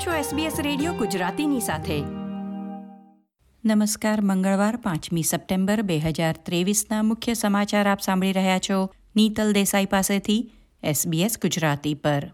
આપ છો SBS radio ગુજરાતીની સાથે. નમસ્કાર, મંગળવાર, પાંચમી સપ્ટેમ્બર, બે હજાર ત્રેવીસના મુખ્ય સમાચાર આપ સાંભળી રહ્યા છો. નીતલ દેસાઈ પાસેથી SBS ગુજરાતી પર.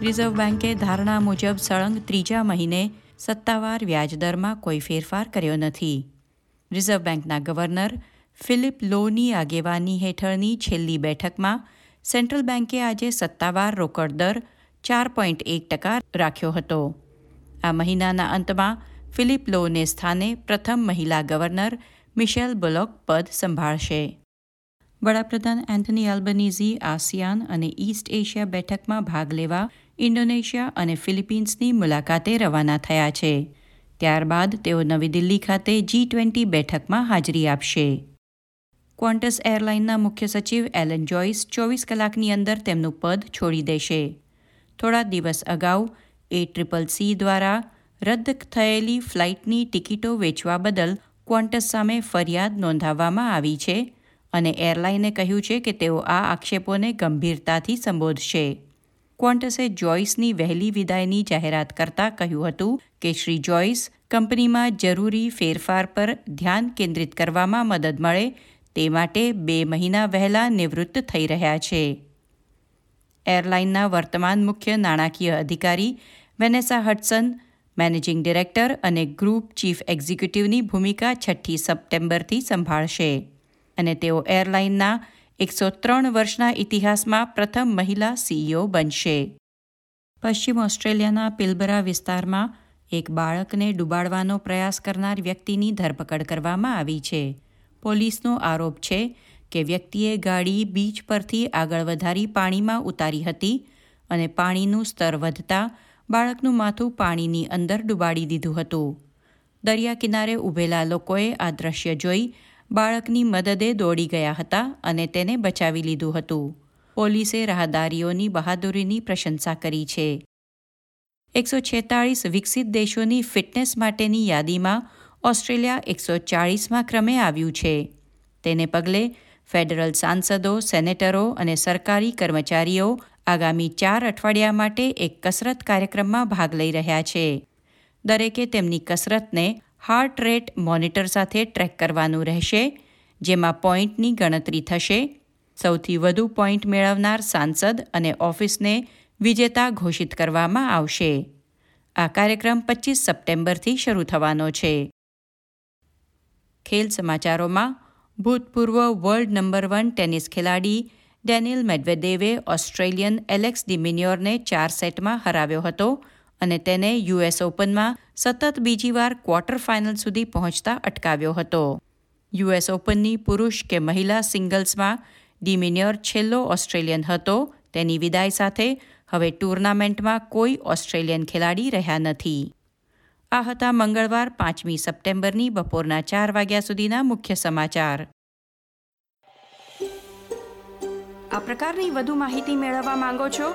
રિઝર્વ બેન્કે ધારણા મુજબ સળંગ ત્રીજા મહિને સત્તાવાર વ્યાજદરમાં કોઈ ફેરફાર કર્યો નથી. રિઝર્વ બેન્કના ગવર્નર ફિલિપ લોની આગેવાની હેઠળની છેલ્લી બેઠકમાં સેન્ટ્રલ બેન્કે આજે સત્તાવાર રોકડ દર ચાર પોઈન્ટ એક ટકા રાખ્યો હતો. આ મહિનાના અંતમાં ફિલિપ લોને સ્થાને પ્રથમ મહિલા ગવર્નર મિશેલ બુલોક પદ સંભાળશે. વડાપ્રધાન એન્થની આલ્બનીઝી આસિયાન અને ઈસ્ટ એશિયા બેઠકમાં ભાગ લેવા ઇન્ડોનેશિયા અને ફિલિપિન્સની મુલાકાતે રવાના થયા છે. ત્યારબાદ તેઓ નવી દિલ્હી ખાતે જી ટ્વેન્ટી બેઠકમાં હાજરી આપશે. ક્વોન્ટસ એરલાઇનના મુખ્ય સચિવ એલન જોઇસ ચોવીસ કલાકની અંદર તેમનું પદ છોડી દેશે. થોડા દિવસ અગાઉ એ ટ્રિપલ સી દ્વારા રદ થયેલી ફ્લાઇટની ટિકિટો વેચવા બદલ ક્વોન્ટસ સામે ફરિયાદ નોંધાવવામાં આવી છે. અને એરલાઈને કહ્યું છે કે તેઓ આ આક્ષેપોને ગંભીરતાથી સંબોધશે. ક્વોન્ટસે જોઇસની વહેલી વિદાયની જાહેરાત કરતા કહ્યું હતું કે શ્રી જોઇસ કંપનીમાં જરૂરી ફેરફાર પર ધ્યાન કેન્દ્રિત કરવામાં મદદ મળે તે માટે બે મહિના વહેલા નિવૃત્ત થઈ રહ્યા છે. એરલાઇનના વર્તમાન મુખ્ય નાણાકીય અધિકારી વેનેસા હટસન મેનેજિંગ ડિરેક્ટર અને ગ્રુપ ચીફ એક્ઝિક્યુટિવની ભૂમિકા છઠ્ઠી સપ્ટેમ્બરથી સંભાળશે. અને તેઓ એરલાઇનના એકસો ત્રણ વર્ષના ઇતિહાસમાં પ્રથમ મહિલા સીઈઓ બનશે. પશ્ચિમ ઓસ્ટ્રેલિયાના પિલબરા વિસ્તારમાં એક બાળકને ડૂબાડવાનો પ્રયાસ કરનાર વ્યક્તિની ધરપકડ કરવામાં આવી છે. પોલીસનો આરોપ છે કે વ્યક્તિએ ગાડી બીચ પરથી આગળ વધારી પાણીમાં ઉતારી હતી અને પાણીનું સ્તર વધતા બાળકનું માથું પાણીની અંદર ડૂબાડી દીધું હતું. દરિયા કિનારે ઊભેલા લોકોએ આ દ્રશ્ય જોઈ બાળકની મદદે દોડી ગયા હતા અને તેને બચાવી લીધું હતું. પોલીસે રાહદારીઓની બહાદુરીની પ્રશંસા કરી છે. એકસો છેતાળીસ વિકસિત દેશોની ફિટનેસ માટેની યાદીમાં ઓસ્ટ્રેલિયા એકસો ચાળીસમાં ક્રમે આવ્યું છે. તેને પગલે ફેડરલ સાંસદો, સેનેટરો અને સરકારી કર્મચારીઓ આગામી ચાર અઠવાડિયા માટે એક કસરત કાર્યક્રમમાં ભાગ લઈ રહ્યા છે. દરેકે તેમની કસરતને હાર્ટ રેટ મોનિટર સાથે ટ્રેક કરવાનું રહેશે, જેમાં પોઈન્ટની ગણતરી થશે. સૌથી વધુ પોઈન્ટ મેળવનાર સાંસદ અને ઓફિસને વિજેતા ઘોષિત કરવામાં આવશે. આ કાર્યક્રમ પચીસ સપ્ટેમ્બરથી શરૂ થવાનો છે. ખેલ સમાચારોમાં, ભૂતપૂર્વ વર્લ્ડ નંબર વન ટેનિસ ખેલાડી ડેનિયલ મેડવેદેવે ઓસ્ટ્રેલિયન એલેક્સ ડિમિન્યોરને ચાર સેટમાં હરાવ્યો હતો. અને તેને યુએસ ઓપનમાં સતત બીજી વાર ક્વાર્ટર ફાઇનલ સુધી પહોંચતા અટકાવ્યો હતો. યુએસ ઓપનની પુરુષ કે મહિલા સિંગલ્સમાં ડિમિનિયર છેલ્લો ઓસ્ટ્રેલિયન હતો. તેની વિદાય સાથે હવે ટુર્નામેન્ટમાં કોઈ ઓસ્ટ્રેલિયન ખેલાડી રહ્યા નથી. આ હતા મંગળવાર પાંચમી સપ્ટેમ્બરની બપોરના ચાર વાગ્યા સુધીના મુખ્ય સમાચાર. આ પ્રકારની વધુ માહિતી મેળવવા માંગો છો